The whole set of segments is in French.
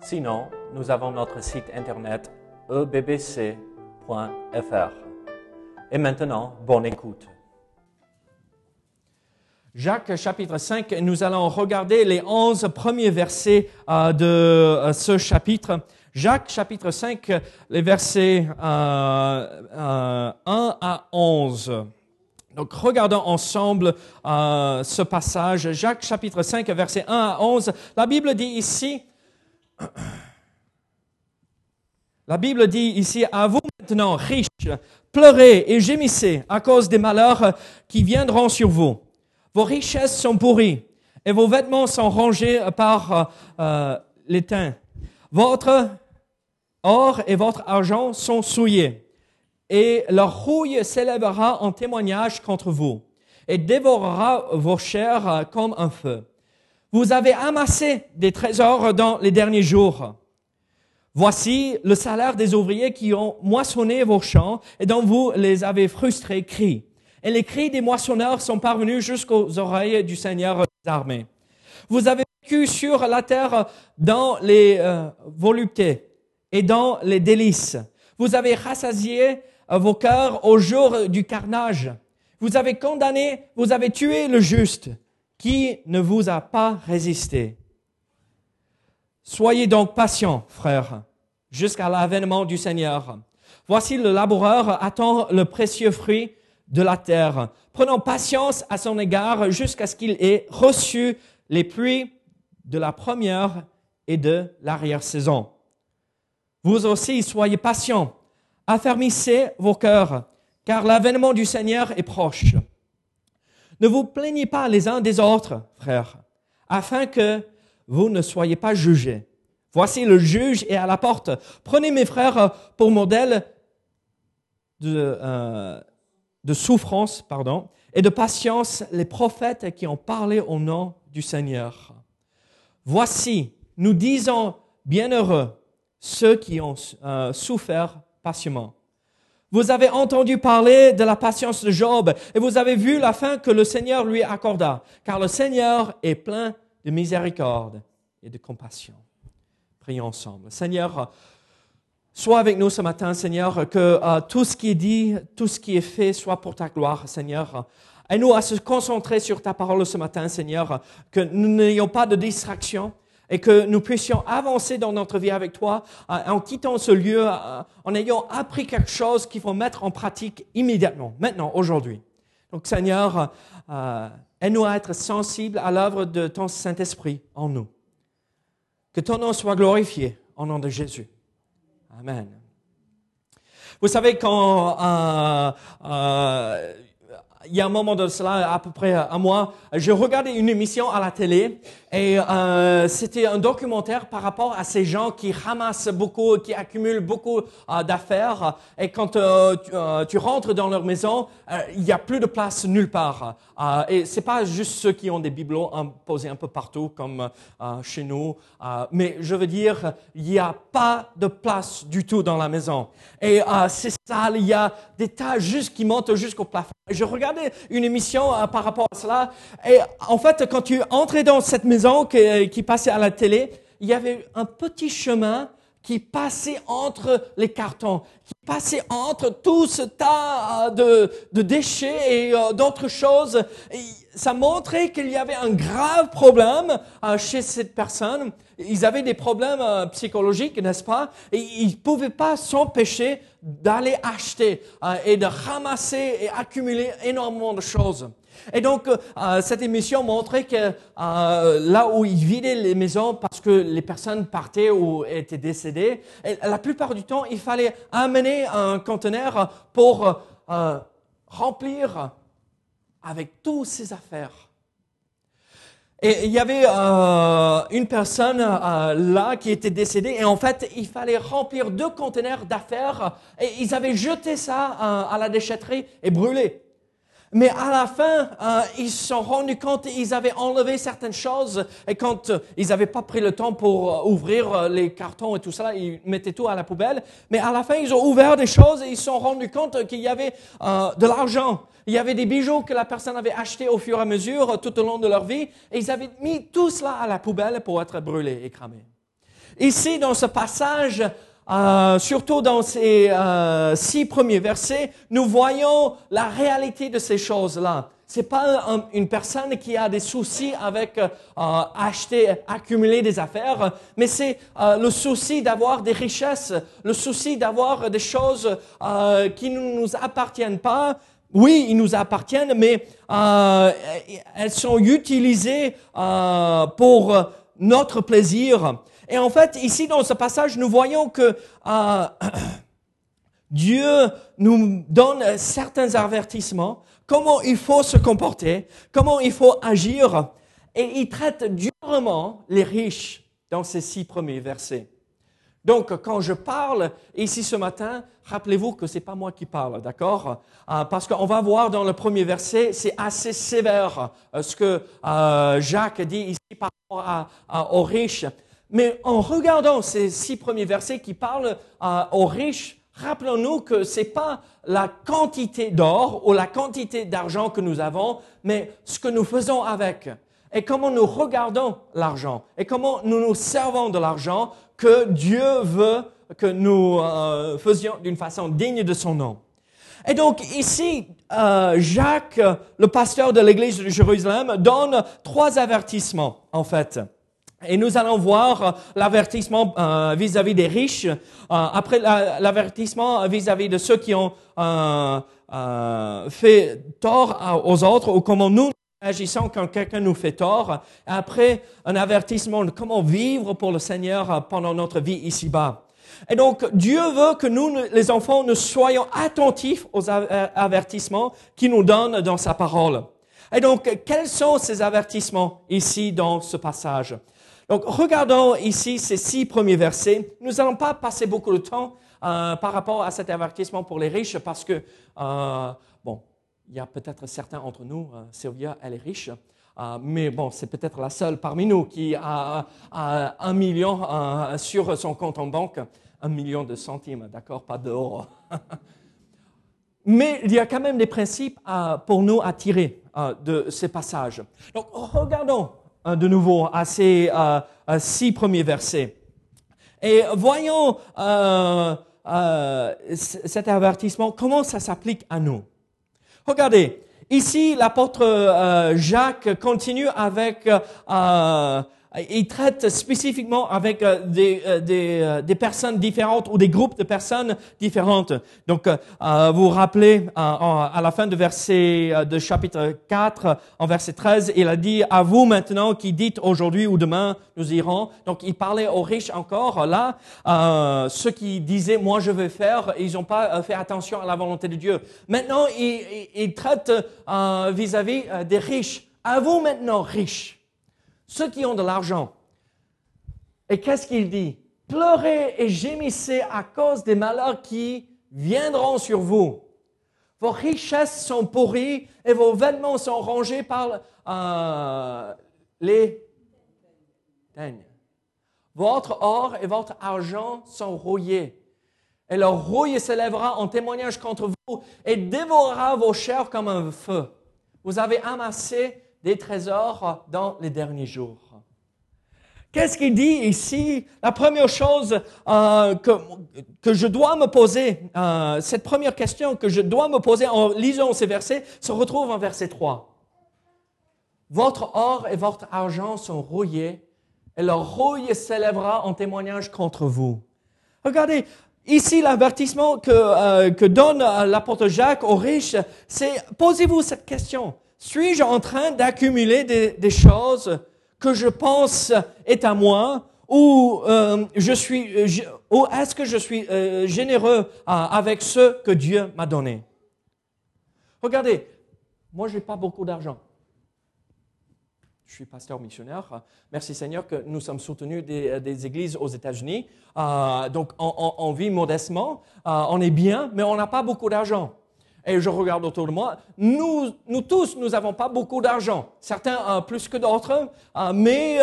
Sinon, nous avons notre site internet ebbc.fr. Et maintenant, bonne écoute. Jacques chapitre 5, nous allons regarder les onze premiers versets euh, de euh, ce chapitre. Jacques chapitre 5, les versets euh, 1 à 11. Donc regardons ensemble euh, ce passage. Jacques chapitre 5, versets 1 à 11. La Bible dit ici, la Bible dit ici, à vous maintenant, riches, pleurez et gémissez à cause des malheurs qui viendront sur vous. Vos richesses sont pourries et vos vêtements sont rongés par euh, l'étain. Votre or et votre argent sont souillés et leur rouille s'élèvera en témoignage contre vous et dévorera vos chairs comme un feu. Vous avez amassé des trésors dans les derniers jours. Voici le salaire des ouvriers qui ont moissonné vos champs et dont vous les avez frustrés cris. Et les cris des moissonneurs sont parvenus jusqu'aux oreilles du Seigneur des armées. Vous avez vécu sur la terre dans les euh, voluptés et dans les délices. Vous avez rassasié vos cœurs au jour du carnage. Vous avez condamné, vous avez tué le juste qui ne vous a pas résisté. Soyez donc patients, frères, jusqu'à l'avènement du Seigneur. Voici le laboureur attend le précieux fruit de la terre. Prenons patience à son égard jusqu'à ce qu'il ait reçu les pluies de la première et de l'arrière-saison. Vous aussi, soyez patients, affermissez vos cœurs, car l'avènement du Seigneur est proche. Ne vous plaignez pas les uns des autres, frères, afin que vous ne soyez pas jugés. Voici le juge est à la porte. Prenez mes frères pour modèle de, euh, de souffrance, pardon, et de patience les prophètes qui ont parlé au nom du Seigneur. Voici, nous disons bienheureux ceux qui ont euh, souffert patiemment. Vous avez entendu parler de la patience de Job et vous avez vu la fin que le Seigneur lui accorda, car le Seigneur est plein de miséricorde et de compassion. Prions ensemble. Seigneur, sois avec nous ce matin, Seigneur, que euh, tout ce qui est dit, tout ce qui est fait soit pour ta gloire, Seigneur. Aide-nous à se concentrer sur ta parole ce matin, Seigneur, que nous n'ayons pas de distraction, et que nous puissions avancer dans notre vie avec toi euh, en quittant ce lieu, euh, en ayant appris quelque chose qu'il faut mettre en pratique immédiatement, maintenant, aujourd'hui. Donc Seigneur, euh, aide-nous à être sensibles à l'œuvre de ton Saint-Esprit en nous. Que ton nom soit glorifié au nom de Jésus. Amen. Vous savez, quand euh, euh, il y a un moment de cela, à peu près un mois, je regardais une émission à la télé et euh, c'était un documentaire par rapport à ces gens qui ramassent beaucoup, qui accumulent beaucoup euh, d'affaires et quand euh, tu, euh, rentres dans leur maison, euh, il n'y a plus de place nulle part. Euh, et c'est pas juste ceux qui ont des bibelots posés un peu partout comme chez nous, mais je veux dire, il n'y a pas de place du tout dans la maison. Et c'est sale, il y a des tas juste qui montent jusqu'au plafond. Je une émission par rapport à cela et en fait, quand tu entrais dans cette maison qui, qui passait à la télé, il y avait un petit chemin qui passait entre les cartons, qui passait entre tout ce tas de, de déchets et euh, d'autres choses. Ça montrait qu'il y avait un grave problème euh, chez cette personne. Ils avaient des problèmes euh, psychologiques, n'est-ce pas? Et ils ne pouvaient pas s'empêcher d'aller acheter euh, et de ramasser et accumuler énormément de choses. Et donc, euh, cette émission montrait que euh, là où ils vidaient les maisons parce que les personnes partaient ou étaient décédées, la plupart du temps, il fallait amener un conteneur pour remplir avec toutes ces affaires. Et il y avait euh, une personne euh, là qui était décédée et en fait il fallait remplir deux conteneurs d'affaires et ils avaient jeté ça euh, à la déchetterie et brûlé. Mais à la fin, euh, ils se sont rendus compte qu'ils avaient enlevé certaines choses et quand euh, ils n'avaient pas pris le temps pour euh, ouvrir euh, les cartons et tout ça, ils mettaient tout à la poubelle. Mais à la fin, ils ont ouvert des choses et ils se sont rendus compte qu'il y avait de l'argent. Il y avait des bijoux que la personne avait achetés au fur et à mesure tout au long de leur vie et ils avaient mis tout cela à la poubelle pour être brûlés et cramés. Ici, dans ce passage, euh, surtout dans ces euh, six premiers versets, nous voyons la réalité de ces choses-là. C'est pas un- une personne qui a des soucis avec euh, acheter, accumuler des affaires, mais c'est euh, le souci d'avoir des richesses, le souci d'avoir des choses euh, qui ne nous appartiennent pas. Oui, ils nous appartiennent, mais euh, elles sont utilisées euh, pour notre plaisir. Et en fait, ici dans ce passage, nous voyons que euh, Dieu nous donne certains avertissements, comment il faut se comporter, comment il faut agir, et il traite durement les riches dans ces six premiers versets. Donc, quand je parle ici ce matin, rappelez-vous que c'est pas moi qui parle, d'accord? Euh, Parce qu'on va voir dans le premier verset, c'est assez sévère euh, ce que euh, Jacques dit ici par rapport aux riches. Mais en regardant ces six premiers versets qui parlent euh, aux riches, rappelons-nous que c'est pas la quantité d'or ou la quantité d'argent que nous avons, mais ce que nous faisons avec et comment nous regardons l'argent et comment nous nous servons de l'argent que Dieu veut que nous euh, faisions d'une façon digne de son nom. Et donc ici, euh, Jacques, le pasteur de l'église de Jérusalem, donne trois avertissements en fait. Et nous allons voir euh, l'avertissement euh, vis-à-vis des riches, euh, après la- l'avertissement vis-à-vis de ceux qui ont fait tort aux autres, ou comment nous agissons quand quelqu'un nous fait tort. Après, un avertissement de comment vivre pour le Seigneur pendant notre vie ici-bas. Et donc, Dieu veut que nous, les enfants, nous soyons attentifs aux avertissements qu'il nous donne dans sa parole. Et donc, quels sont ces avertissements ici dans ce passage? Donc, regardons ici ces six premiers versets. Nous n'allons pas passer beaucoup de temps euh, par rapport à cet avertissement pour les riches parce que, euh, bon, il y a peut-être certains entre nous, euh, Sylvia, elle est riche, mais bon, c'est peut-être la seule parmi nous qui a, un million sur son compte en banque, un million de centimes, d'accord, pas d'euros. Mais il y a quand même des principes pour nous à tirer de ces passages. Donc, regardons de nouveau à ces euh, euh, six premiers versets. Et voyons euh, cet avertissement, comment ça s'applique à nous. Regardez, ici l'apôtre Jacques continue avec, il traite spécifiquement avec euh, des, euh, des, euh, des personnes différentes ou des groupes de personnes différentes. Donc, vous vous rappelez, à la fin de verset de chapitre 4, en verset 13, il a dit, à vous maintenant qui dites aujourd'hui ou demain, nous irons. Donc, il parlait aux riches encore, là, ceux qui disaient, moi je vais faire, ils n'ont pas fait attention à la volonté de Dieu. Maintenant, il, il- traite vis-à-vis des riches. À vous maintenant, riches, ceux qui ont de l'argent. Et qu'est-ce qu'il dit? Pleurez et gémissez à cause des malheurs qui viendront sur vous. Vos richesses sont pourries et vos vêtements sont rongés par euh, les teignes. Votre or et votre argent sont rouillés. Et leur rouille s'élèvera en témoignage contre vous et dévorera vos chairs comme un feu. Vous avez amassé des trésors dans les derniers jours. Qu'est-ce qu'il dit ici? La première chose euh, que, que je dois me poser, euh, cette première question que je dois me poser en lisant ces versets, se retrouve en verset 3. Votre or et votre argent sont rouillés, et leur rouille s'élèvera en témoignage contre vous. Regardez, ici l'avertissement que, euh, que donne l'apôtre Jacques aux riches, c'est posez-vous cette question. Suis-je en train d'accumuler des, choses que je pense est à moi ou euh, je suis, euh, est-ce que je suis euh, généreux avec ce que Dieu m'a donné? Regardez, moi j'ai pas beaucoup d'argent. je suis pasteur missionnaire. Merci Seigneur que nous sommes soutenus des, églises aux États-Unis. Donc on, vit modestement, on est bien, mais on n'a pas beaucoup d'argent. Et je regarde autour de moi, nous, nous tous, nous n'avons pas beaucoup d'argent. Certains plus que d'autres, mais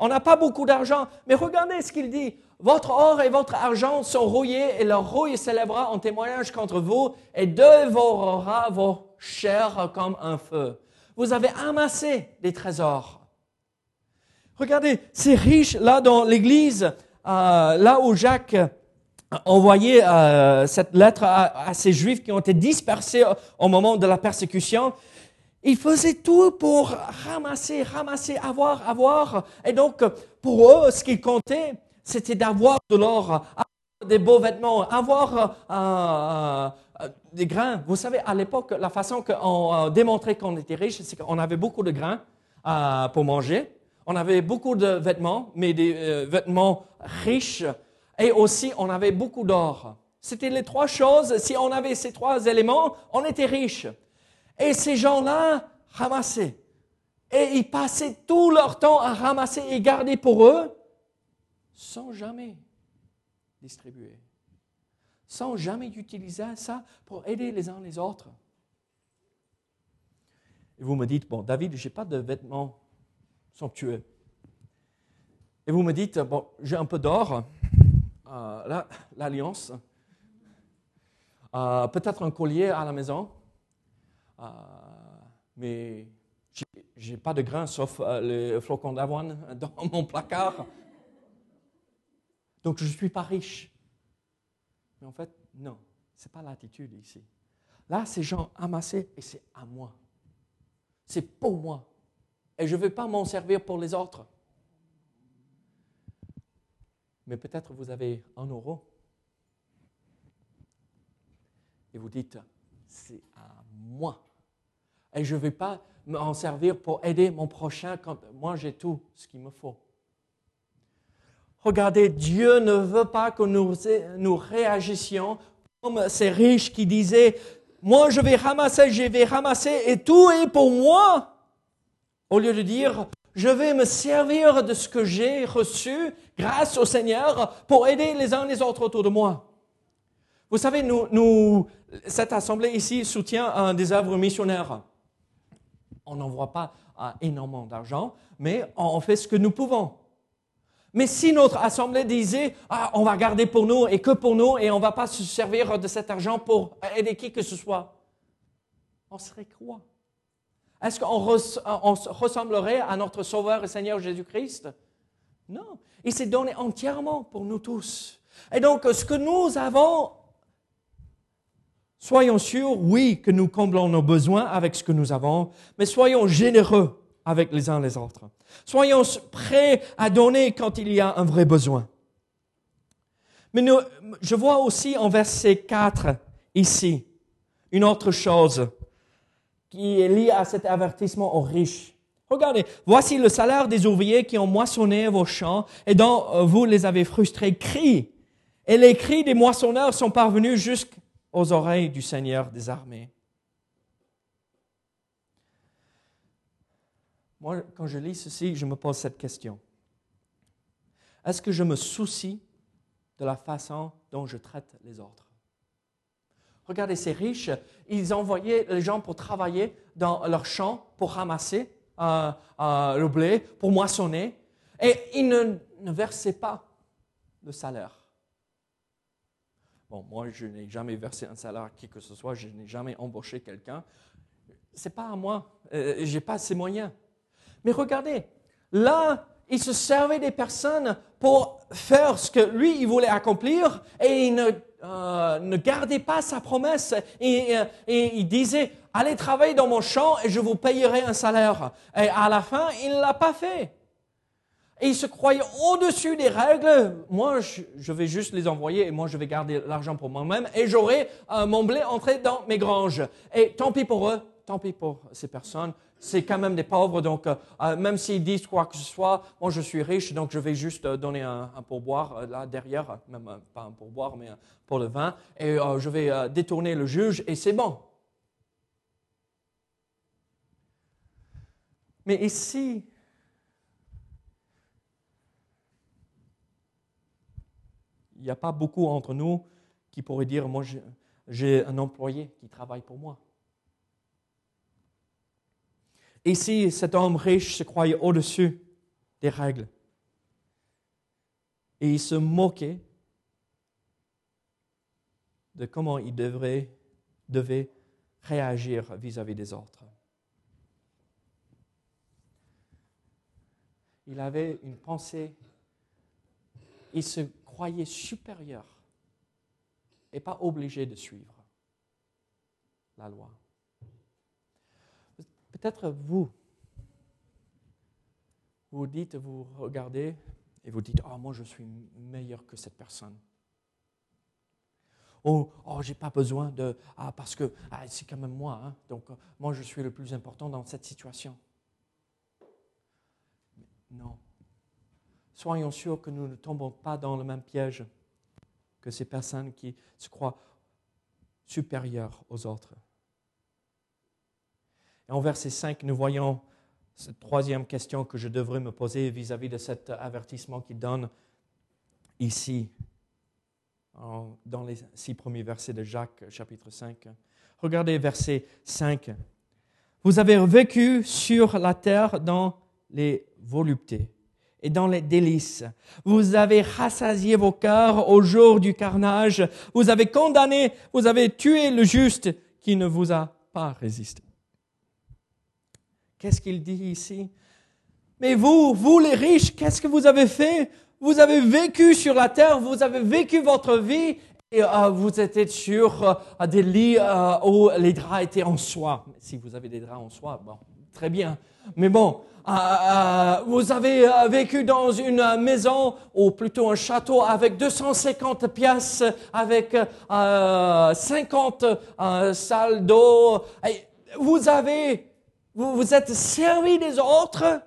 on n'a pas beaucoup d'argent. Mais regardez ce qu'il dit. Votre or et votre argent sont rouillés et leur rouille s'élèvera en témoignage contre vous et dévorera vos chairs comme un feu. Vous avez amassé des trésors. Regardez, ces riches là dans l'église, euh, là où Jacques envoyait euh, cette lettre à, ces juifs qui ont été dispersés au moment de la persécution, ils faisaient tout pour ramasser, ramasser, avoir, avoir. Et donc, pour eux, ce qui comptait, c'était d'avoir de l'or, avoir des beaux vêtements, avoir euh, euh, des grains. Vous savez, à l'époque, la façon qu'on démontrait qu'on était riche, c'est qu'on avait beaucoup de grains pour manger. On avait beaucoup de vêtements, mais des vêtements riches. Et aussi, on avait beaucoup d'or. C'était les trois choses. Si on avait ces trois éléments, on était riche. Et ces gens-là ramassaient. Et ils passaient tout leur temps à ramasser et garder pour eux sans jamais distribuer, sans jamais utiliser ça pour aider les uns les autres. Et vous me dites, bon, David, je n'ai pas de vêtements somptueux. Et vous me dites, bon, j'ai un peu d'or, euh, l'alliance, euh, peut-être un collier à la maison, euh, mais je n'ai pas de grains sauf euh, les flocons d'avoine dans mon placard. Donc je ne suis pas riche. Mais en fait, non, ce n'est pas l'attitude ici. Là, ces gens amassés et c'est à moi. C'est pour moi. Et je ne veux pas m'en servir pour les autres. Mais peut-être vous avez un euro. Et vous dites, c'est à moi. Et je ne vais pas m'en servir pour aider mon prochain quand moi j'ai tout ce qu'il me faut. Regardez, Dieu ne veut pas que nous, nous réagissions comme ces riches qui disaient, moi je vais ramasser, je vais ramasser et tout est pour moi. Au lieu de dire, je vais me servir de ce que j'ai reçu grâce au Seigneur pour aider les uns les autres autour de moi. Vous savez, nous, nous cette assemblée ici soutient des œuvres missionnaires. On n'envoie pas énormément d'argent, mais on fait ce que nous pouvons. Mais si notre assemblée disait, ah, on va garder pour nous et que pour nous et on ne va pas se servir de cet argent pour aider qui que ce soit, on serait quoi? Est-ce qu'on ressemblerait à notre Sauveur et Seigneur Jésus-Christ? Non. Il s'est donné entièrement pour nous tous. Et donc, ce que nous avons, soyons sûrs, oui, que nous comblons nos besoins avec ce que nous avons, mais soyons généreux avec les uns les autres. Soyons prêts à donner quand il y a un vrai besoin. Mais je vois aussi en verset 4 ici une autre chose qui est liée à cet avertissement aux riches. Regardez, voici le salaire des ouvriers qui ont moissonné vos champs et dont euh, vous les avez frustrés. Cris. Et les cris des moissonneurs sont parvenus jusqu'aux oreilles du Seigneur des armées. Moi, quand je lis ceci, je me pose cette question. Est-ce que je me soucie de la façon dont je traite les autres? Regardez, ces riches, ils envoyaient les gens pour travailler dans leurs champs, pour ramasser euh, euh, le blé, pour moissonner, et ils ne, ne versaient pas le salaire. Bon, moi, je n'ai jamais versé un salaire à qui que ce soit, je n'ai jamais embauché quelqu'un. Ce n'est pas à moi, euh, je n'ai pas ces moyens. Mais regardez, là, il se servait des personnes pour faire ce que lui, il voulait accomplir et il ne, euh, ne gardait pas sa promesse. Et, euh, il disait, allez travailler dans mon champ et je vous payerai un salaire. Et à la fin, il ne l'a pas fait. Et il se croyait au-dessus des règles. Moi, je, vais juste les envoyer et moi, je vais garder l'argent pour moi-même et j'aurai euh, mon blé entré dans mes granges. Et tant pis pour eux, tant pis pour ces personnes. C'est quand même des pauvres, donc euh, euh, même s'ils disent quoi que ce soit, moi je suis riche, donc je vais juste euh, donner un, pourboire là derrière, même pas un pourboire, mais pour le vin, et je vais détourner le juge, et c'est bon. Mais ici, il n'y a pas beaucoup entre nous qui pourraient dire, moi j'ai un employé qui travaille pour moi. Ici, cet homme riche se croyait au-dessus des règles? Et il se moquait de comment il devait réagir vis-à-vis des autres. Il avait une pensée, il se croyait supérieur et pas obligé de suivre la loi. Peut-être vous, vous dites, vous regardez et vous dites, oh, moi je suis meilleur que cette personne. Oh, oh j'ai pas besoin de, ah, parce que ah, c'est quand même moi, hein, donc moi je suis le plus important dans cette situation. Non. Soyons sûrs que nous ne tombons pas dans le même piège que ces personnes qui se croient supérieures aux autres. Et en verset 5, nous voyons cette troisième question que je devrais me poser vis-à-vis de cet avertissement qu'il donne ici, dans les six premiers versets de Jacques, chapitre 5. Regardez verset 5. Vous avez vécu sur la terre dans les voluptés et dans les délices. Vous avez rassasié vos cœurs au jour du carnage. Vous avez condamné, vous avez tué le juste qui ne vous a pas résisté. Qu'est-ce qu'il dit ici? Mais vous, vous les riches, qu'est-ce que vous avez fait? Vous avez vécu sur la terre, vous avez vécu votre vie et euh, vous étiez sur euh, des lits euh, où les draps étaient en soie. Si vous avez des draps en soie, bon, très bien. Mais bon, vous avez vécu dans une maison, ou plutôt un château, avec 250 pièces, avec 50 salles d'eau. Vous avez vous vous êtes servi des autres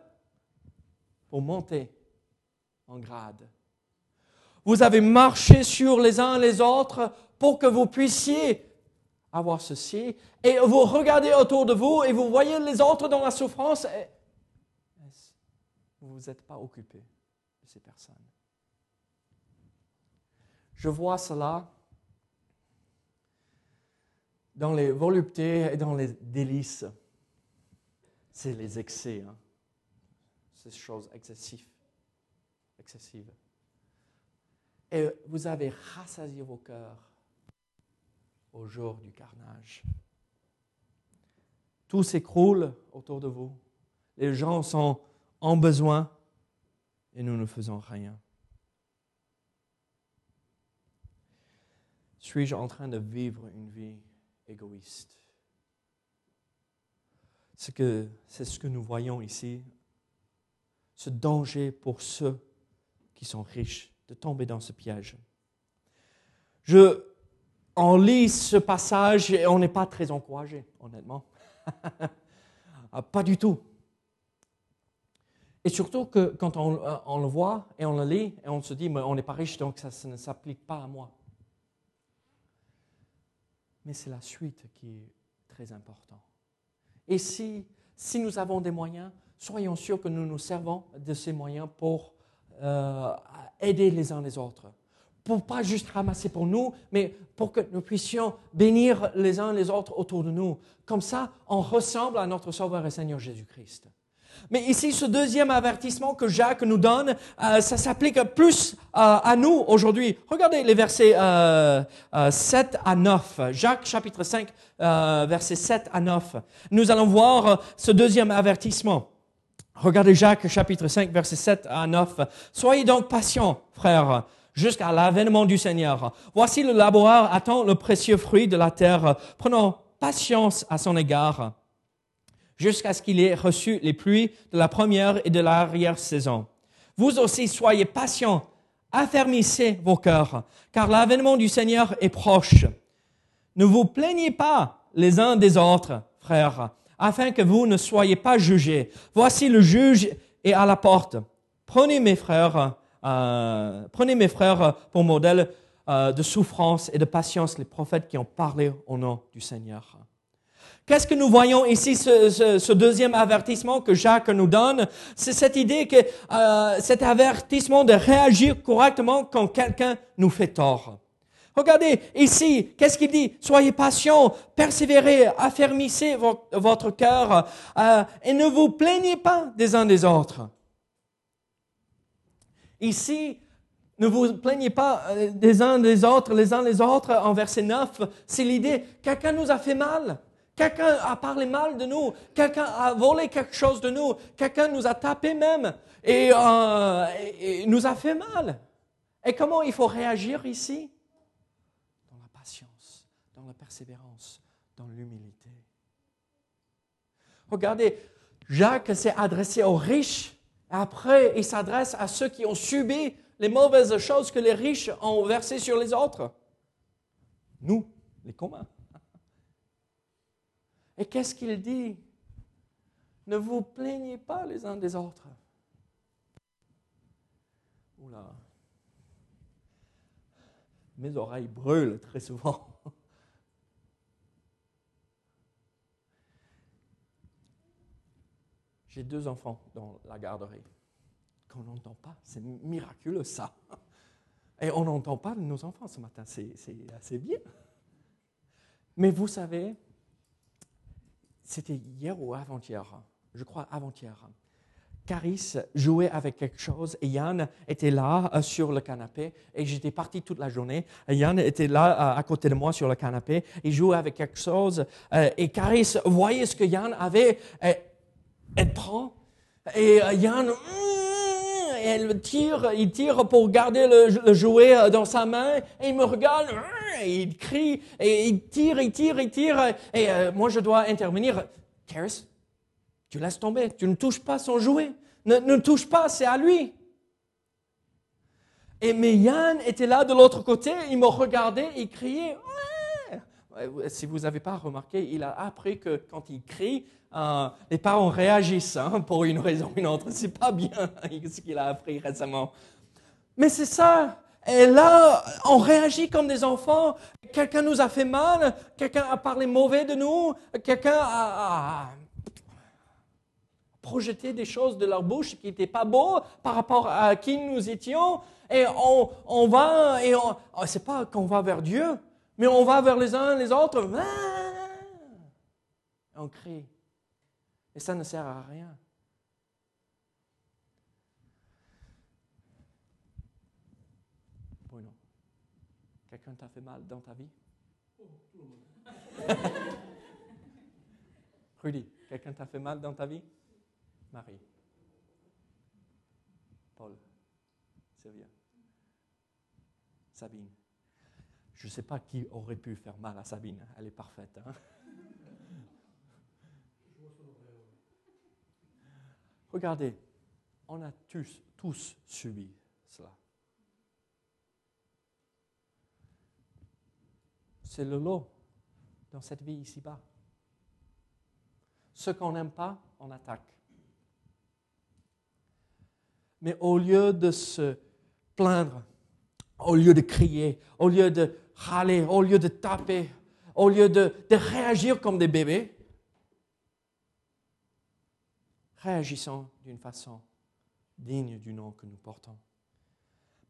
pour monter en grade. Vous avez marché sur les uns les autres pour que vous puissiez avoir ceci. Et vous regardez autour de vous et vous voyez les autres dans la souffrance. Et vous ne vous êtes pas occupé de ces personnes? Je vois cela dans les voluptés et dans les délices c'est les excès, hein. ces choses excessives. excessives. Et vous avez rassasié vos cœurs au jour du carnage. Tout s'écroule autour de vous. Les gens sont en besoin et nous ne faisons rien. Suis-je en train de vivre une vie égoïste? C'est ce que nous voyons ici, ce danger pour ceux qui sont riches de tomber dans ce piège. Je, on lit ce passage et on n'est pas très encouragé, honnêtement. Ah, pas du tout. Et surtout que quand on, euh, on, le voit et on le lit et on se dit, mais on n'est pas riche, donc ça ne s'applique pas à moi. Mais c'est la suite qui est très importante. Et si, si nous avons des moyens, soyons sûrs que nous nous servons de ces moyens pour euh, aider les uns les autres. Pour pas juste ramasser pour nous, mais pour que nous puissions bénir les uns les autres autour de nous. Comme ça, on ressemble à notre Sauveur et Seigneur Jésus-Christ. Mais ici, ce deuxième avertissement que Jacques nous donne, euh, ça s'applique plus euh, à nous aujourd'hui. Regardez les versets 7 euh, à 9. Jacques chapitre 5, versets 7 à 9. Nous allons voir ce deuxième avertissement. Regardez Jacques chapitre 5, versets 7 à 9. Soyez donc patients, frères, jusqu'à l'avènement du Seigneur. Voici le laboureur attend le précieux fruit de la terre. Prenons patience à son égard jusqu'à ce qu'il ait reçu les pluies de la première et de l'arrière-saison. Vous aussi soyez patients, affermissez vos cœurs, car l'avènement du Seigneur est proche. Ne vous plaignez pas les uns des autres, frères, afin que vous ne soyez pas jugés. Voici le juge est à la porte. Prenez mes frères, euh, prenez mes frères pour modèle euh, de souffrance et de patience les prophètes qui ont parlé au nom du Seigneur. Qu'est-ce que nous voyons ici, ce, deuxième avertissement que Jacques nous donne? C'est cette idée que euh, cet avertissement de réagir correctement quand quelqu'un nous fait tort. Regardez ici, qu'est-ce qu'il dit? Soyez patients, persévérez, affermissez votre, cœur euh, et ne vous plaignez pas des uns des autres. Ici, ne vous plaignez pas euh, des uns des autres, les uns les autres, en verset 9, c'est l'idée, quelqu'un nous a fait mal, quelqu'un a parlé mal de nous, quelqu'un a volé quelque chose de nous, quelqu'un nous a tapé même et, euh, et nous a fait mal. Et comment il faut réagir ici? La persévérance, dans l'humilité. Regardez, Jacques s'est adressé aux riches. Après, il s'adresse à ceux qui ont subi les mauvaises choses que les riches ont versées sur les autres. Nous, les communs. Et qu'est-ce qu'il dit? Ne vous plaignez pas les uns des autres. Oula. Mes oreilles brûlent très souvent. J'ai deux enfants dans la garderie qu'on n'entend pas. C'est miraculeux ça. Et on n'entend pas nos enfants ce matin. C'est assez bien. Mais vous savez, c'était hier ou avant-hier, je crois avant-hier. Caris jouait avec quelque chose et Yann était là euh, sur le canapé et j'étais parti toute la journée. Yann était là euh, à côté de moi sur le canapé, il jouait avec quelque chose euh, et Caris voyait ce que Yann avait elle prend et Yann, mm, elle tire, il tire pour garder le, jouet euh, dans sa main et il me regarde, il crie et il tire, il tire, il tire et euh, moi je dois intervenir. Karis, tu laisses tomber, tu ne touches pas son jouet, ne, ne touche pas, c'est à lui. Et mais Yann était là de l'autre côté, il me regardait, il criait. Si vous n'avez pas remarqué, il a appris que quand il crie, euh, les parents réagissent hein, pour une raison ou une autre. C'est pas bien ce qu'il a appris récemment. Mais c'est ça. Et là, on réagit comme des enfants. Quelqu'un nous a fait mal, quelqu'un a parlé mauvais de nous, quelqu'un a, projeté des choses de leur bouche qui n'étaient pas beaux par rapport à qui nous étions. Et on, va, et on, oh, c'est pas qu'on va vers Dieu, mais on va vers les uns les autres. Ah! On crie. Et ça ne sert à rien. Bruno, quelqu'un t'a fait mal dans ta vie? Rudy, quelqu'un t'a fait mal dans ta vie? Marie. Paul. Sylvia. Sabine. Je ne sais pas qui aurait pu faire mal à Sabine. Elle est parfaite. Hein? Regardez, on a tous, tous subi cela. C'est le lot dans cette vie ici-bas. Ce qu'on n'aime pas, on attaque. Mais au lieu de se plaindre, au lieu de crier, au lieu de râler, au lieu de taper, au lieu de, de réagir comme des bébés, réagissons d'une façon digne du nom que nous portons.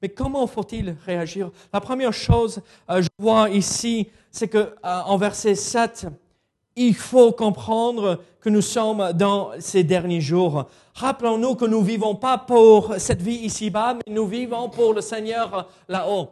Mais comment faut-il réagir? La première chose, euh, je vois ici, c'est que euh, en verset 7, il faut comprendre que nous sommes dans ces derniers jours. Rappelons-nous que nous vivons pas pour cette vie ici-bas, mais nous vivons pour le Seigneur là-haut.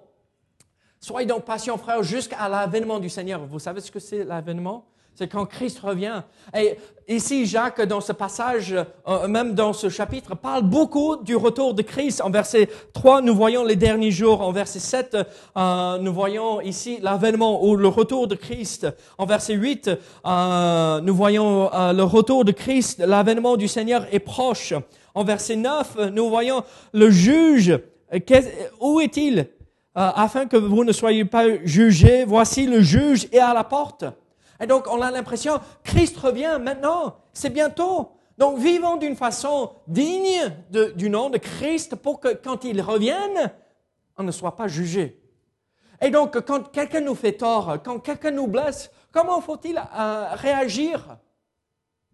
Soyez donc patients, frères, jusqu'à l'avènement du Seigneur. Vous savez ce que c'est l'avènement? C'est quand Christ revient. Et ici, Jacques, dans ce passage, euh, même dans ce chapitre, parle beaucoup du retour de Christ. En verset 3, nous voyons les derniers jours. En verset 7, euh, nous voyons ici l'avènement ou le retour de Christ. En verset 8, euh, nous voyons le retour de Christ. L'avènement du Seigneur est proche. En verset 9, nous voyons le juge. Où est-il? Afin que vous ne soyez pas jugés, voici le juge est à la porte. Et donc, on a l'impression, Christ revient maintenant, c'est bientôt. Donc, vivons d'une façon digne du nom de Christ pour que quand il revienne, on ne soit pas jugé. Et donc, quand quelqu'un nous fait tort, quand quelqu'un nous blesse, comment faut-il euh, réagir?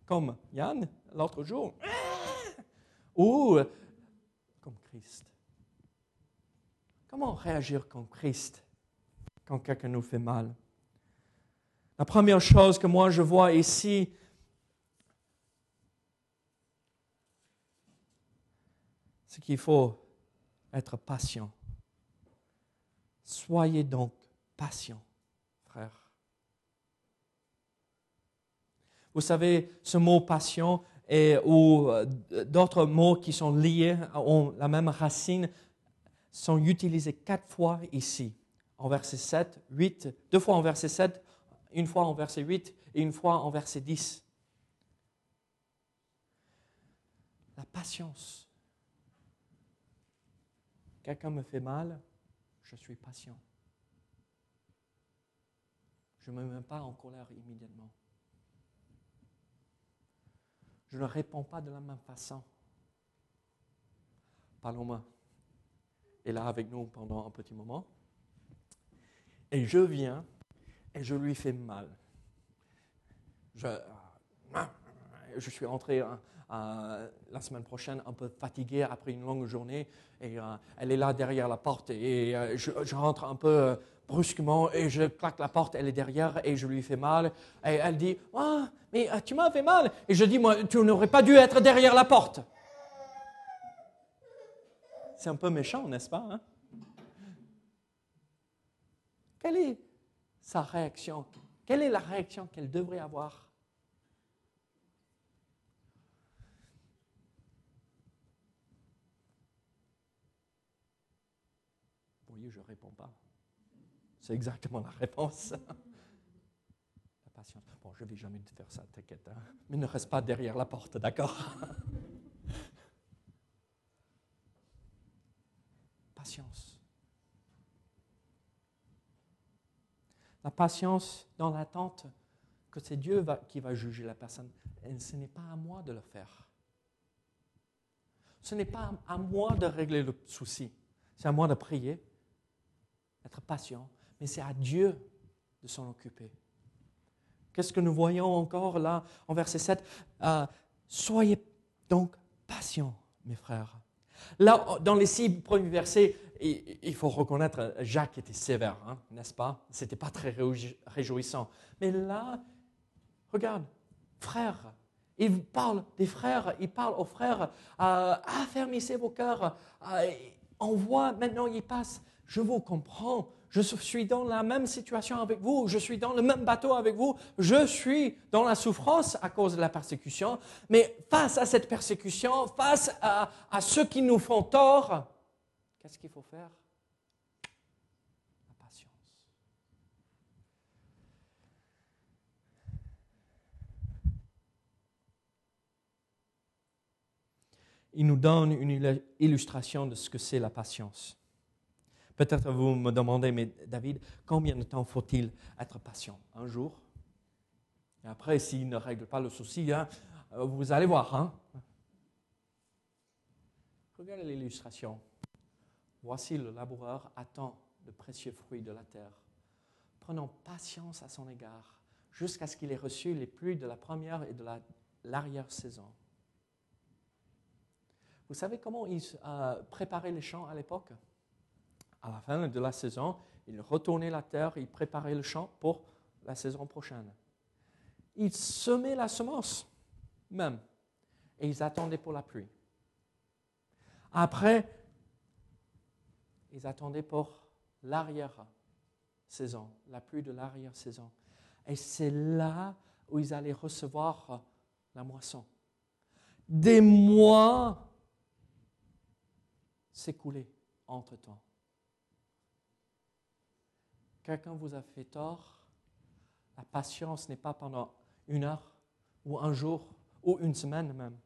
Comme Yann l'autre jour Ou comme Christ Comment réagir comme Christ quand quelqu'un nous fait mal? La première chose que moi je vois ici, c'est qu'il faut être patient. Soyez donc patient, frère. Vous savez, ce mot patient et, euh, d'autres mots qui sont liés, ont la même racine, sont utilisés quatre fois ici, en verset 7, 8, deux fois en verset 7, une fois en verset 8 et une fois en verset 10. La patience. Quelqu'un me fait mal, je suis patient. Je ne me mets pas en colère immédiatement. Je ne réponds pas de la même façon. Paloma est là avec nous pendant un petit moment. Et je viens et je lui fais mal. Je, je suis entré euh, la semaine prochaine un peu fatiguée après une longue journée et euh, elle est là derrière la porte et euh, je, rentre un peu brusquement et je claque la porte, elle est derrière et je lui fais mal et elle dit ah, mais tu m'as fait mal et je dis moi tu n'aurais pas dû être derrière la porte. C'est un peu méchant, n'est-ce pas hein? Quelle est sa réaction Quelle est la réaction qu'elle devrait avoir? Je ne réponds pas. C'est exactement la réponse. La patience. Bon, je ne vais jamais te faire ça, t'inquiète. Hein. Mais ne reste pas derrière la porte, d'accord? Patience. La patience dans l'attente que c'est Dieu qui va juger la personne. Et ce n'est pas à moi de le faire. Ce n'est pas à moi de régler le souci. C'est à moi de prier, être patient, mais c'est à Dieu de s'en occuper. Qu'est-ce que nous voyons encore là en verset 7 euh, Soyez donc patients, mes frères. Là, dans les six premiers versets, il faut reconnaître, Jacques était sévère, hein, n'est-ce pas? Ce n'était pas très réjouissant. Mais là, regarde, frères, il parle des frères, il parle aux frères, euh, affermissez vos cœurs. Euh, on voit maintenant, il passe je vous comprends, je suis dans la même situation avec vous, je suis dans le même bateau avec vous, je suis dans la souffrance à cause de la persécution, mais face à cette persécution, face à, ceux qui nous font tort, qu'est-ce qu'il faut faire? La patience. Il nous donne une illustration de ce que c'est la patience. Peut-être vous me demandez, mais David, combien de temps faut-il être patient? Un jour? Et après, s'il ne règle pas le souci, hein, euh, vous allez voir. Hein. Regardez l'illustration. Voici le laboureur attend de précieux fruits de la terre. Prenons patience à son égard jusqu'à ce qu'il ait reçu les pluies de la première et de l'arrière-saison. Vous savez comment il euh, préparait les champs à l'époque? À la fin de la saison, ils retournaient la terre, ils préparaient le champ pour la saison prochaine. Ils semaient la semence même et ils attendaient pour la pluie. Après, ils attendaient pour l'arrière-saison, la pluie de l'arrière-saison. Et c'est là où ils allaient recevoir la moisson. Des mois s'écoulaient entre-temps quelqu'un vous a fait tort, la patience n'est pas pendant une heure ou un jour ou une semaine même.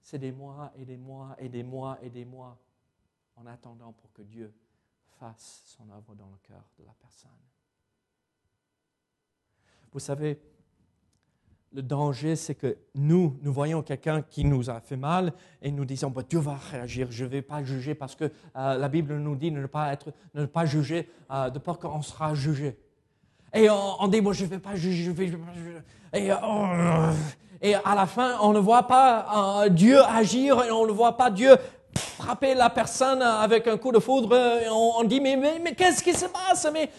C'est des mois et des mois et des mois et des mois en attendant pour que Dieu fasse son œuvre dans le cœur de la personne. Vous savez, le danger, c'est que nous, nous voyons quelqu'un qui nous a fait mal et nous disons, bah, Dieu va réagir, je ne vais pas juger parce que euh, la Bible nous dit de ne pas, être, ne pas juger, euh, de peur qu'on sera jugé. Et on, dit, moi, je ne vais pas juger, je vais, vais pas juger. Et, euh, à la fin, on ne voit pas Dieu agir et on ne voit pas Dieu frapper la personne avec un coup de foudre. On, dit, mais, mais, mais qu'est-ce qui se passe? Mais,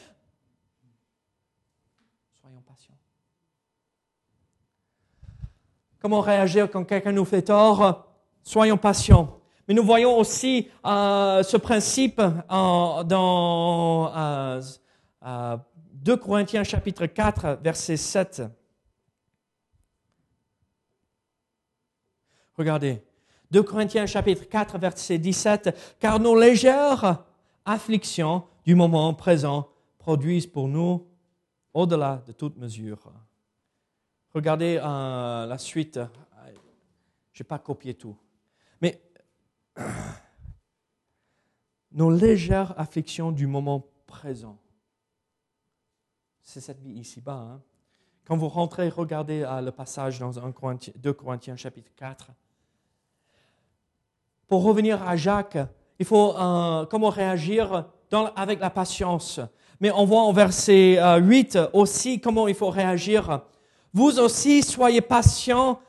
Comment réagir quand quelqu'un nous fait tort? Soyons patients. Mais nous voyons aussi euh, ce principe euh, dans euh, 2 Corinthiens chapitre 4, verset 7. Regardez. 2 Corinthiens chapitre 4, verset 17. Car nos légères afflictions du moment présent produisent pour nous au-delà de toute mesure Regardez euh, la suite. Je n'ai pas copié tout. Mais nos légères afflictions du moment présent, c'est cette vie ici-bas. Hein. Quand vous rentrez, regardez euh, le passage dans 1 Corinthiens, 2 Corinthiens chapitre 4. Pour revenir à Jacques, il faut euh, comment réagir avec la patience. Mais on voit en verset 8 aussi comment il faut réagir vous aussi soyez patients.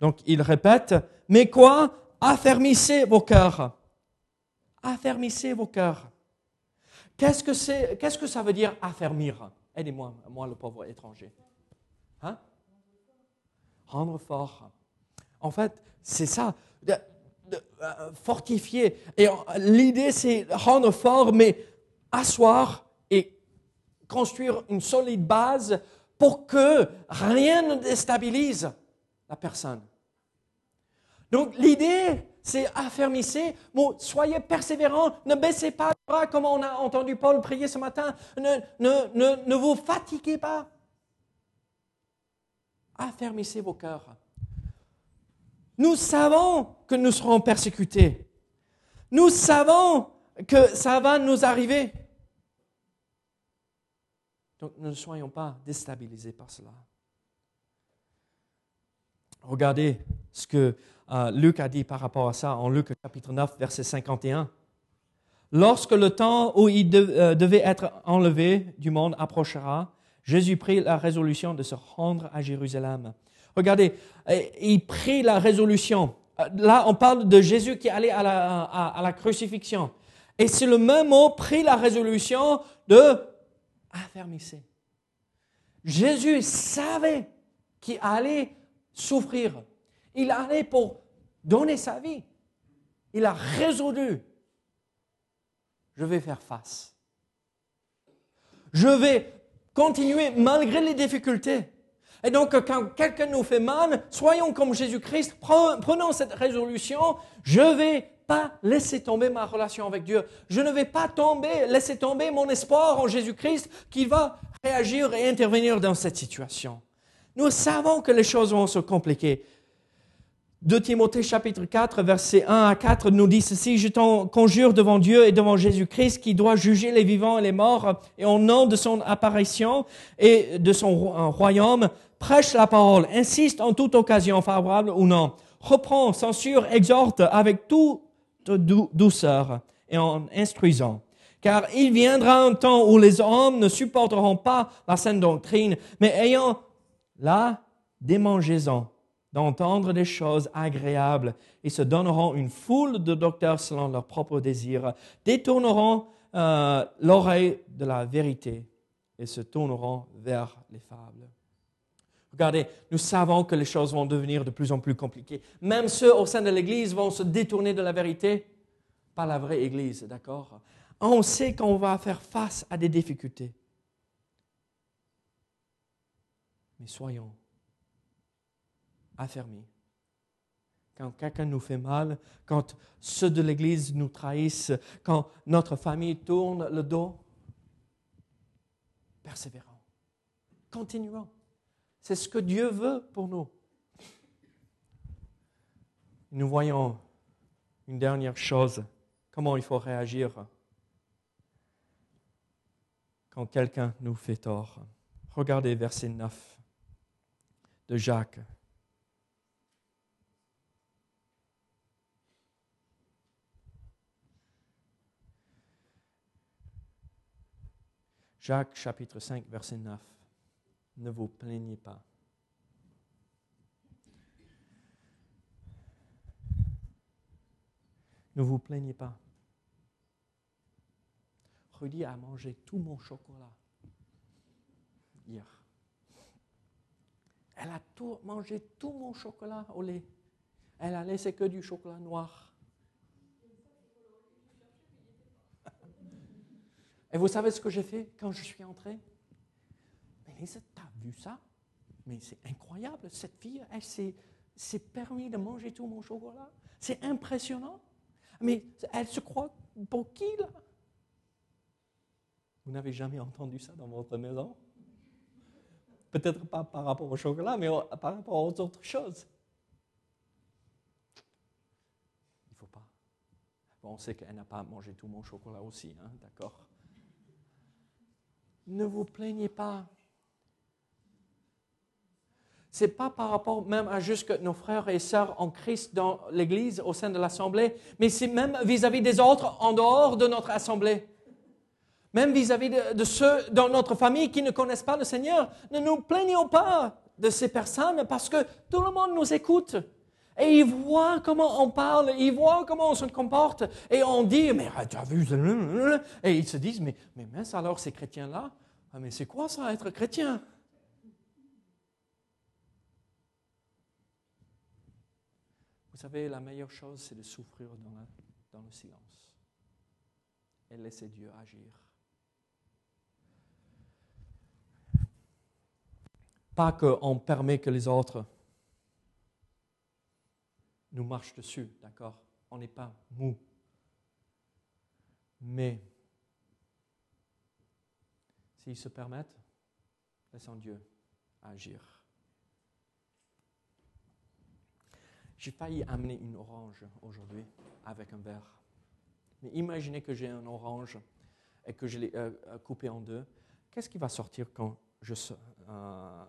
Donc il répète, mais quoi? Affermissez vos cœurs. Affermissez vos cœurs. Qu'est-ce que, ça veut dire affermir? Aidez-moi, moi le pauvre étranger. Hein? Rendre fort. En fait, c'est ça. Euh, fortifier. Et l'idée, c'est rendre fort, mais asseoir et construire une solide base pour que rien ne déstabilise la personne. Donc l'idée, c'est affermissez, soyez persévérants, ne baissez pas les bras comme on a entendu Paul prier ce matin, ne, ne, ne vous fatiguez pas. Affermissez vos cœurs. Nous savons que nous serons persécutés. Nous savons que ça va nous arriver. Donc ne soyons pas déstabilisés par cela. Regardez ce que euh, Luc a dit par rapport à ça en Luc chapitre 9, verset 51. Lorsque le temps où il euh, devait être enlevé du monde approchera, Jésus prit la résolution de se rendre à Jérusalem. Regardez, euh, il prit la résolution. Là, on parle de Jésus qui allait à la, à la crucifixion. Et c'est le même mot, prit la résolution de affermissez. Jésus savait qu'il allait souffrir. Il allait pour donner sa vie. Il a résolu. Je vais faire face. Je vais continuer malgré les difficultés. Et donc, quand quelqu'un nous fait mal, soyons comme Jésus-Christ, prenons cette résolution, je vais pas laisser tomber ma relation avec Dieu. Je ne vais pas tomber, laisser tomber mon espoir en Jésus-Christ qui va réagir et intervenir dans cette situation. Nous savons que les choses vont se compliquer. 2 Timothée chapitre 4, versets 1 à 4 nous dit ceci, je t'en conjure devant Dieu et devant Jésus-Christ qui doit juger les vivants et les morts, et au nom de son apparition et de son royaume, prêche la parole, insiste en toute occasion favorable ou non, reprend, censure, exhorte avec tout douceur et en instruisant. Car il viendra un temps où les hommes ne supporteront pas la saine doctrine, mais ayant la démangeaison d'entendre des choses agréables, ils se donneront une foule de docteurs selon leurs propres désirs, détourneront euh, l'oreille de la vérité et se tourneront vers les fables. Regardez, nous savons que les choses vont devenir de plus en plus compliquées. Même ceux au sein de l'Église vont se détourner de la vérité. Pas la vraie Église, d'accord? On sait qu'on va faire face à des difficultés. Mais soyons affermis. Quand quelqu'un nous fait mal, quand ceux de l'Église nous trahissent, quand notre famille tourne le dos, persévérons. Continuons. C'est ce que Dieu veut pour nous. Nous voyons une dernière chose, comment il faut réagir quand quelqu'un nous fait tort. Regardez verset 9 de Jacques. Jacques chapitre 5, verset 9. Ne vous plaignez pas. Ne vous plaignez pas. Rudy a mangé tout mon chocolat hier. Elle a tout, mangé tout mon chocolat au lait. Elle a laissé que du chocolat noir. Et vous savez ce que j'ai fait quand je suis entré Lisa, t'as vu ça? Mais c'est incroyable, cette fille, elle s'est permis de manger tout mon chocolat. C'est impressionnant. Mais elle se croit pour qui là? Vous n'avez jamais entendu ça dans votre maison? Peut-être pas par rapport au chocolat, mais par rapport aux autres choses. Il ne faut pas. On sait qu'elle n'a pas mangé tout mon chocolat aussi, hein, d'accord Ne vous plaignez pas. Ce n'est pas par rapport même à juste nos frères et sœurs en Christ dans l'Église, au sein de l'Assemblée, mais c'est même vis-à-vis des autres en dehors de notre Assemblée. Même vis-à-vis de, ceux dans notre famille qui ne connaissent pas le Seigneur. Ne nous plaignons pas de ces personnes parce que tout le monde nous écoute. Et ils voient comment on parle, ils voient comment on se comporte. Et on dit, mais tu as vu Et ils se disent, mais, mais mince alors ces chrétiens-là, ah, mais c'est quoi ça être chrétien Vous savez, la meilleure chose, c'est de souffrir dans, dans le silence et laisser Dieu agir. Pas qu'on permet que les autres nous marchent dessus, d'accord? On n'est pas mou. Mais s'ils se permettent, laissons Dieu agir. J'ai failli amener une orange aujourd'hui avec un verre. Mais imaginez que j'ai un orange et que je l'ai euh, coupé en deux. Qu'est-ce qui va sortir quand je, euh,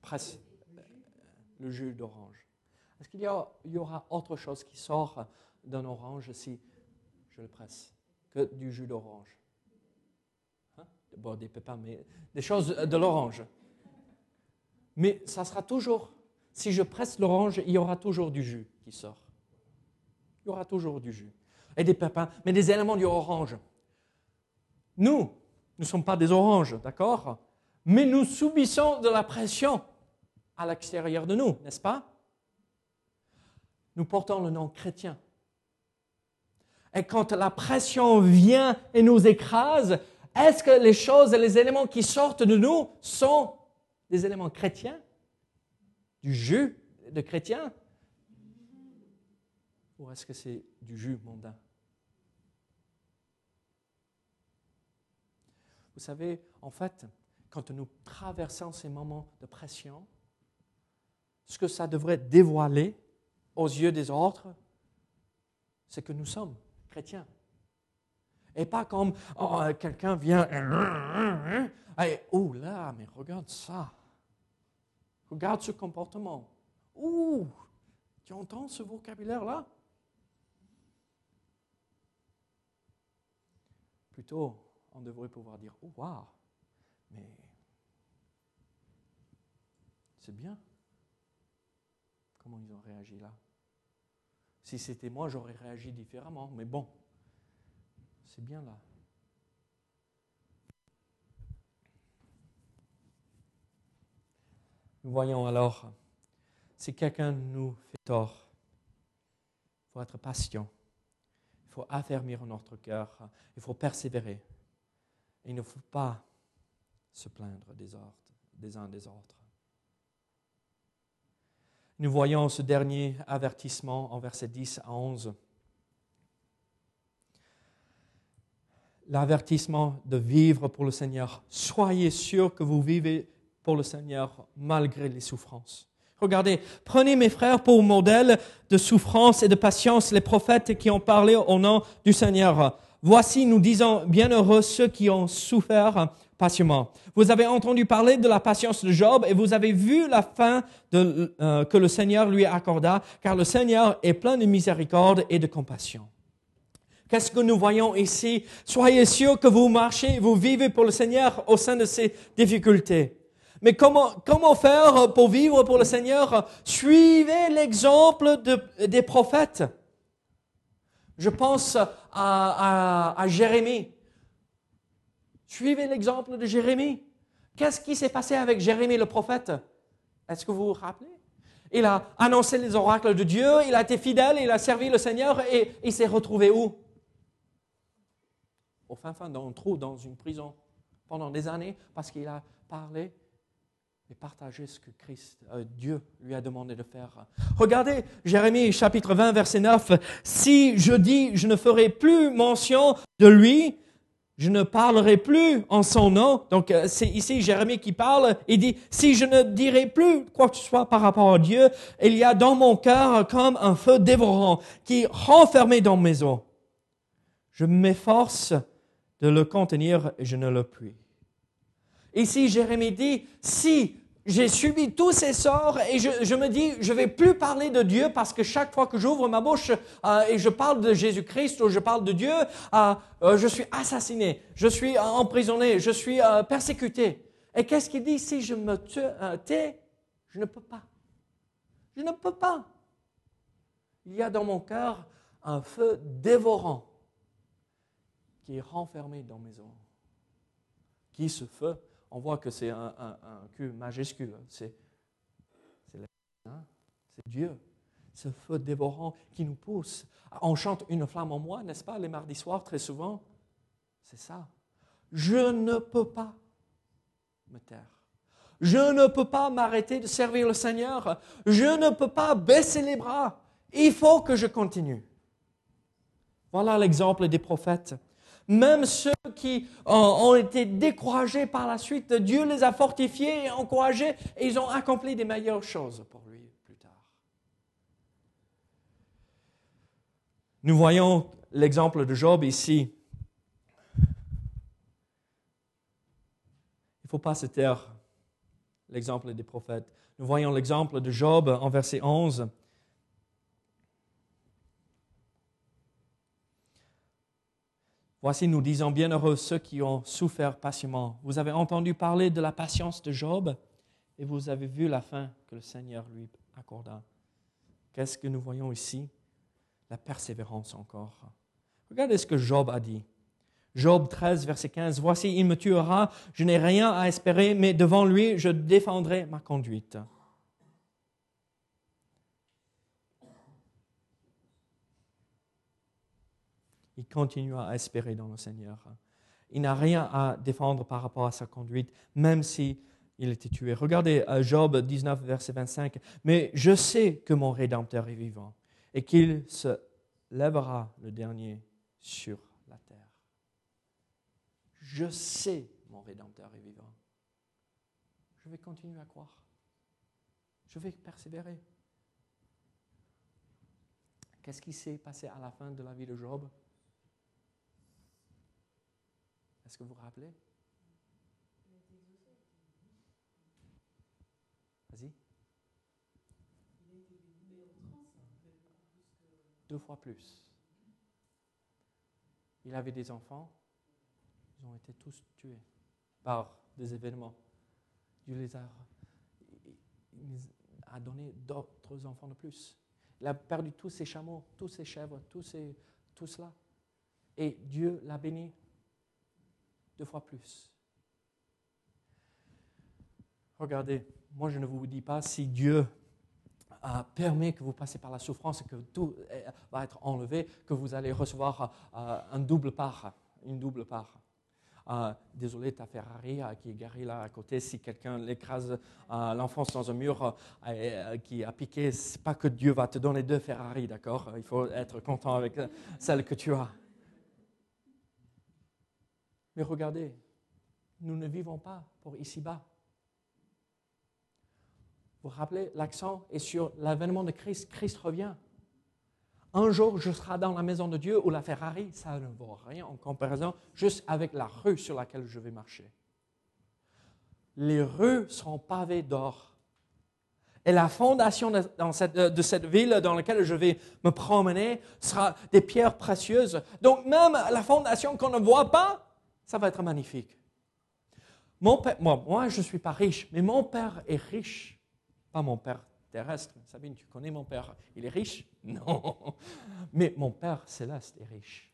presse le jus d'orange? Est-ce qu'il y, aura autre chose qui sort d'un orange si je le presse que du jus d'orange? Hein? Bon, des pépins, mais des choses de l'orange. Mais ça sera toujours, si je presse l'orange, il y aura toujours du jus qui sort. Il y aura toujours du jus. Et des pépins, mais des éléments du orange. Nous, nous ne sommes pas des oranges, d'accord? Mais nous subissons de la pression à l'extérieur de nous, n'est-ce pas? Nous portons le nom chrétien. Et quand la pression vient et nous écrase, est-ce que les choses et les éléments qui sortent de nous sont des éléments chrétiens? Du jus de chrétien? Ou est-ce que c'est du jus mondain? Vous savez, en fait, quand nous traversons ces moments de pression, ce que ça devrait dévoiler aux yeux des autres, c'est que nous sommes chrétiens. Et pas comme oh, quelqu'un vient, et, oh là, mais regarde ça. Regarde ce comportement. Ouh, tu entends ce vocabulaire-là? Plutôt, on devrait pouvoir dire, oh waouh, mais c'est bien. Comment ils ont réagi là? Si c'était moi, j'aurais réagi différemment. Mais bon, c'est bien là. Nous voyons alors, si quelqu'un nous fait tort, il faut être patient. Il faut affermir notre cœur. Il faut persévérer. il ne faut pas se plaindre des, autres, des uns des autres nous voyons ce dernier avertissement en versets 10 à 11. L'avertissement de vivre pour le Seigneur. Soyez sûr que vous vivez pour le Seigneur malgré les souffrances. Regardez, prenez mes frères pour modèle de souffrance et de patience les prophètes qui ont parlé au nom du Seigneur. Voici, nous disons, bienheureux ceux qui ont souffert patiemment. Vous avez entendu parler de la patience de Job et vous avez vu la fin euh, que le Seigneur lui accorda, car le Seigneur est plein de miséricorde et de compassion. Qu'est-ce que nous voyons ici? Soyez sûrs que vous marchez, vous vivez pour le Seigneur au sein de ces difficultés. Mais comment, faire pour vivre pour le Seigneur? Suivez l'exemple de, des prophètes. Je pense à, à, à Jérémie. Suivez l'exemple de Jérémie. Qu'est-ce qui s'est passé avec Jérémie le prophète? Est-ce que vous vous rappelez? Il a annoncé les oracles de Dieu, il a été fidèle, il a servi le Seigneur et il s'est retrouvé où? Au fin fond d'un trou, dans une prison, pendant des années, parce qu'il a parlé et partagé ce que Christ, euh, Dieu lui a demandé de faire. Regardez Jérémie chapitre 20, verset 9. Si je dis, je ne ferai plus mention de lui, je ne parlerai plus en son nom. Donc euh, c'est ici Jérémie qui parle. Il dit, si je ne dirai plus quoi que ce soit par rapport à Dieu, il y a dans mon cœur comme un feu dévorant qui est renfermé dans mes os. Je m'efforce de le contenir et je ne le puis. Ici Jérémie dit, si j'ai subi tous ces sorts et je, me dis, je vais plus parler de Dieu parce que chaque fois que j'ouvre ma bouche euh, et je parle de Jésus-Christ ou je parle de Dieu, euh, euh, je suis assassiné, je suis emprisonné, je suis persécuté. Et qu'est-ce qu'il dit? Si je me tais, je ne peux pas. Je ne peux pas. Il y a dans mon cœur un feu dévorant qui est renfermé dans mes os. Qui ce feu? On voit que c'est un, un, majuscule. C'est Dieu, ce feu dévorant qui nous pousse. On chante une flamme en moi, n'est-ce pas, les mardis soirs, très souvent? C'est ça. Je ne peux pas me taire. Je ne peux pas m'arrêter de servir le Seigneur. Je ne peux pas baisser les bras. Il faut que je continue. Voilà l'exemple des prophètes. Même ceux qui ont été découragés par la suite, Dieu les a fortifiés et encouragés et ils ont accompli des meilleures choses pour lui plus tard. Nous voyons l'exemple de Job ici. Il ne faut pas se taire, l'exemple des prophètes. Nous voyons l'exemple de Job en verset 11. Voici, nous disons bienheureux ceux qui ont souffert patiemment. Vous avez entendu parler de la patience de Job et vous avez vu la fin que le Seigneur lui accorda. Qu'est-ce que nous voyons ici? La persévérance encore. Regardez ce que Job a dit. Job 13, verset 15. Voici, il me tuera, je n'ai rien à espérer, mais devant lui, je défendrai ma conduite. Il continue à espérer dans le Seigneur. Il n'a rien à défendre par rapport à sa conduite, même si il était tué. Regardez euh, Job 19, verset 25. Mais je sais que mon Rédempteur est vivant et qu'il se lèvera le dernier sur la terre. Je sais mon Rédempteur est vivant. Je vais continuer à croire. Je vais persévérer. Qu'est-ce qui s'est passé à la fin de la vie de Job? Est-ce que vous vous rappelez? Vas-y. Deux fois plus. Il avait des enfants, ils ont été tous tués par des événements. Dieu les a, a donné d'autres enfants de plus. Il a perdu tous ses chameaux, tous ses chèvres, tous ses, tout cela. Et Dieu l'a béni fois plus. Regardez, moi je ne vous dis pas si Dieu a permis que vous passez par la souffrance que tout va être enlevé, que vous allez recevoir euh, un double part, une double part. Euh, désolé, ta Ferrari euh, qui est garée là à côté, si quelqu'un l'écrase, l'enfonce dans un mur qui a piqué, c'est pas que Dieu va te donner deux Ferrari, d'accord? Il faut être content avec celle que tu as. Mais regardez, nous ne vivons pas pour ici-bas. Vous vous rappelez, l'accent est sur l'avènement de Christ. Christ revient. Un jour, je serai dans la maison de Dieu ou la Ferrari, ça ne vaut rien en comparaison juste avec la rue sur laquelle je vais marcher. les rues seront pavées d'or. Et la fondation de, dans cette, de cette ville dans laquelle je vais me promener sera des pierres précieuses. Donc même la fondation qu'on ne voit pas, ça va être magnifique. Mon père, moi, moi, je ne suis pas riche, mais mon père est riche. Pas mon père terrestre. Sabine, tu connais mon père Il est riche? Non. Mais mon père céleste est riche.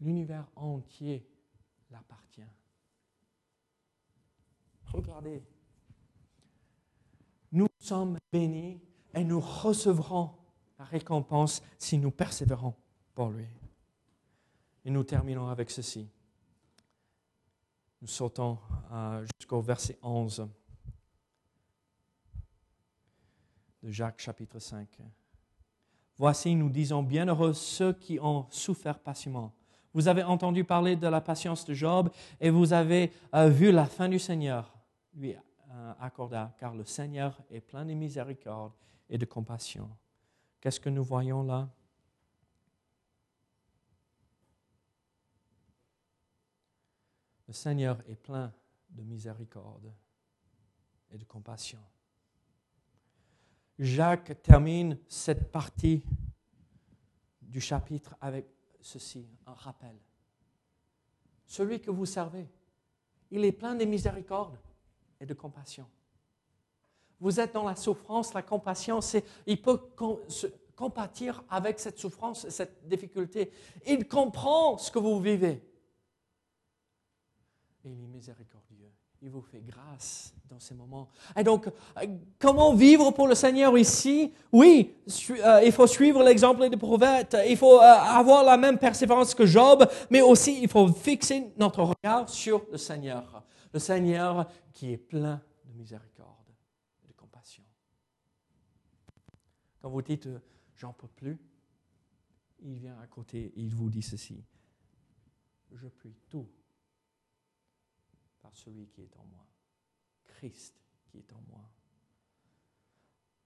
L'univers entier l'appartient. Regardez. Nous sommes bénis et nous recevrons la récompense si nous persévérons pour lui. Et nous terminons avec ceci. Nous sautons euh, jusqu'au verset 11 de Jacques chapitre 5. Voici, nous disons, bienheureux ceux qui ont souffert patiemment. Vous avez entendu parler de la patience de Job et vous avez euh, vu la fin du Seigneur lui euh, accorda, car le Seigneur est plein de miséricorde et de compassion. Qu'est-ce que nous voyons là? Le Seigneur est plein de miséricorde et de compassion. Jacques termine cette partie du chapitre avec ceci, un rappel. Celui que vous servez, il est plein de miséricorde et de compassion. Vous êtes dans la souffrance, la compassion, c'est, il peut compatir avec cette souffrance, cette difficulté. Il comprend ce que vous vivez et il est miséricordieux. Il vous fait grâce dans ces moments. Et donc, comment vivre pour le Seigneur ici? Oui, euh, il faut suivre l'exemple des prophètes. Il faut euh, avoir la même persévérance que Job, mais aussi il faut fixer notre regard sur le Seigneur. Le Seigneur qui est plein de miséricorde et de compassion. Quand vous dites euh, j'en peux plus, il vient à côté et il vous dit ceci. Je puis tout celui qui est en moi. Christ qui est en moi.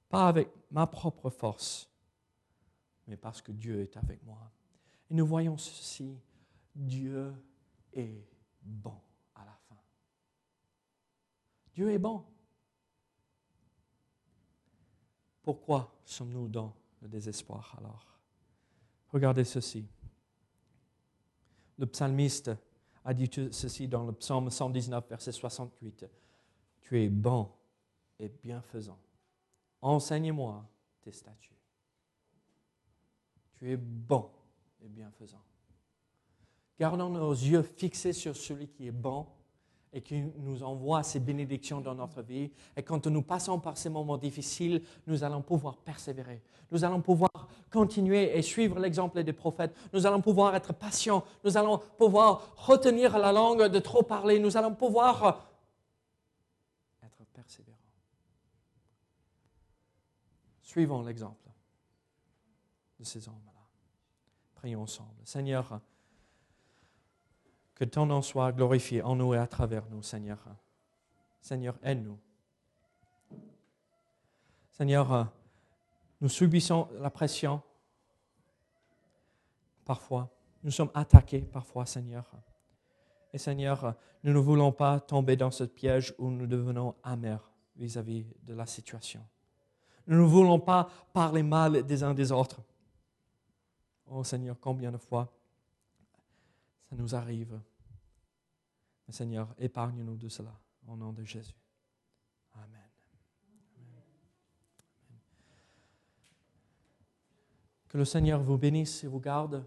Pas avec ma propre force, mais parce que Dieu est avec moi. Et nous voyons ceci, Dieu est bon à la fin. Dieu est bon. Pourquoi sommes-nous dans le désespoir alors? Regardez ceci. Le psalmiste a dit ceci dans le psaume 119, verset 68. Tu es bon et bienfaisant. Enseigne-moi tes statuts. Tu es bon et bienfaisant. Gardons nos yeux fixés sur celui qui est bon et qui nous envoie ses bénédictions dans notre vie. Et quand nous passons par ces moments difficiles, nous allons pouvoir persévérer. Nous allons pouvoir continuer et suivre l'exemple des prophètes. Nous allons pouvoir être patients. Nous allons pouvoir retenir la langue de trop parler. Nous allons pouvoir être persévérants. Suivons l'exemple de ces hommes-là. Prions ensemble. Seigneur, que ton nom soit glorifié en nous et à travers nous, Seigneur. Seigneur, aide-nous. Seigneur, nous subissons la pression parfois. Nous sommes attaqués parfois, Seigneur. Et Seigneur, nous ne voulons pas tomber dans ce piège où nous devenons amers vis-à-vis de la situation. Nous ne voulons pas parler mal des uns des autres. Oh Seigneur, combien de fois ça nous arrive. Seigneur, épargne-nous de cela, au nom de Jésus. Amen. Que le Seigneur vous bénisse et vous garde.